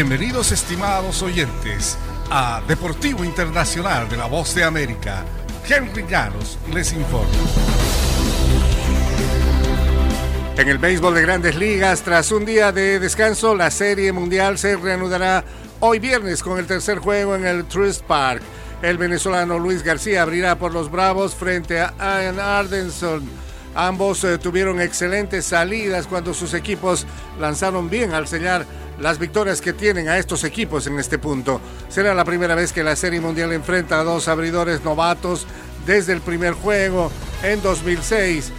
Bienvenidos estimados oyentes a Deportivo Internacional de la Voz de América. Henry Llanos les informa. En el béisbol de grandes ligas, tras un día de descanso, la Serie Mundial se reanudará hoy viernes con el tercer juego en el Truist Park. El venezolano Luis García abrirá por los Bravos frente a Ian Ardenson. Ambos eh, tuvieron excelentes salidas cuando sus equipos lanzaron bien al sellar las victorias que tienen a estos equipos en este punto. Será la primera vez que la Serie Mundial enfrenta a dos abridores novatos desde el primer juego en 2006.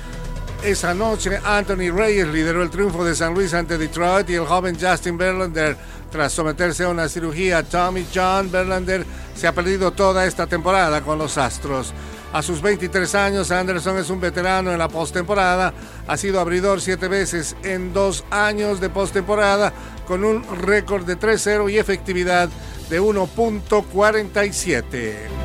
Esa noche, Anthony Reyes lideró el triunfo de San Luis ante Detroit y el joven Justin Verlander, tras someterse a una cirugía, Tommy John Verlander se ha perdido toda esta temporada con los Astros. A sus 23 años, Anderson es un veterano en la postemporada. Ha sido abridor siete veces en dos años de postemporada, con un récord de 3-0 y efectividad de 1.47.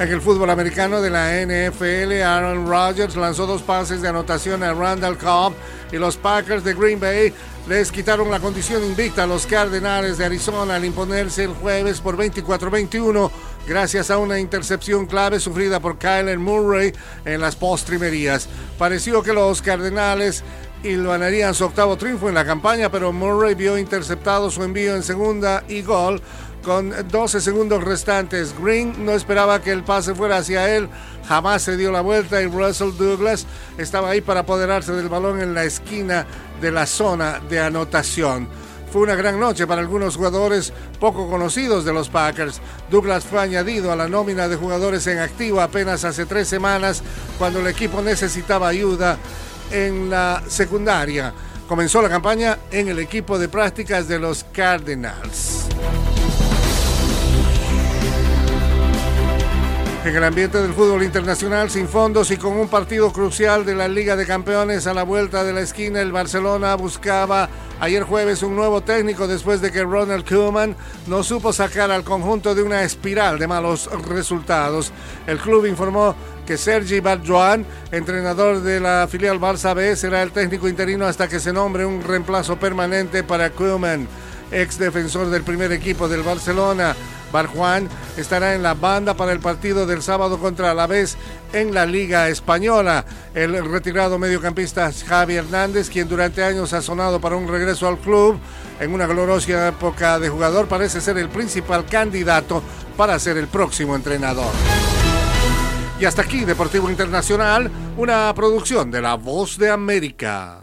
En el fútbol americano de la NFL, Aaron Rodgers lanzó dos pases de anotación a Randall Cobb y los Packers de Green Bay les quitaron la condición invicta a los Cardenales de Arizona al imponerse el jueves por 24-21 gracias a una intercepción clave sufrida por Kyler Murray en las postrimerías. Pareció que los Cardenales hilvanarían su octavo triunfo en la campaña, pero Murray vio interceptado su envío en segunda y gol con 12 segundos restantes. Green no esperaba que el pase fuera hacia él, jamás se dio la vuelta y Russell Douglas estaba ahí para apoderarse del balón en la esquina de la zona de anotación. Fue una gran noche para algunos jugadores poco conocidos de los Packers. Douglas fue añadido a la nómina de jugadores en activo apenas hace tres semanas cuando el equipo necesitaba ayuda en la secundaria. Comenzó la campaña en el equipo de prácticas de los Cardinals. En el ambiente del fútbol internacional, sin fondos y con un partido crucial de la Liga de Campeones a la vuelta de la esquina, el Barcelona buscaba ayer jueves un nuevo técnico después de que Ronald Koeman no supo sacar al conjunto de una espiral de malos resultados. El club informó que Sergi Barjoan, entrenador de la filial Barça B, será el técnico interino hasta que se nombre un reemplazo permanente para Koeman, ex defensor del primer equipo del Barcelona. Barjuan estará en la banda para el partido del sábado contra Alavés en la Liga Española. El retirado mediocampista Javi Hernández, quien durante años ha sonado para un regreso al club en una gloriosa época de jugador, parece ser el principal candidato para ser el próximo entrenador. Y hasta aquí, Deportivo Internacional, una producción de La Voz de América.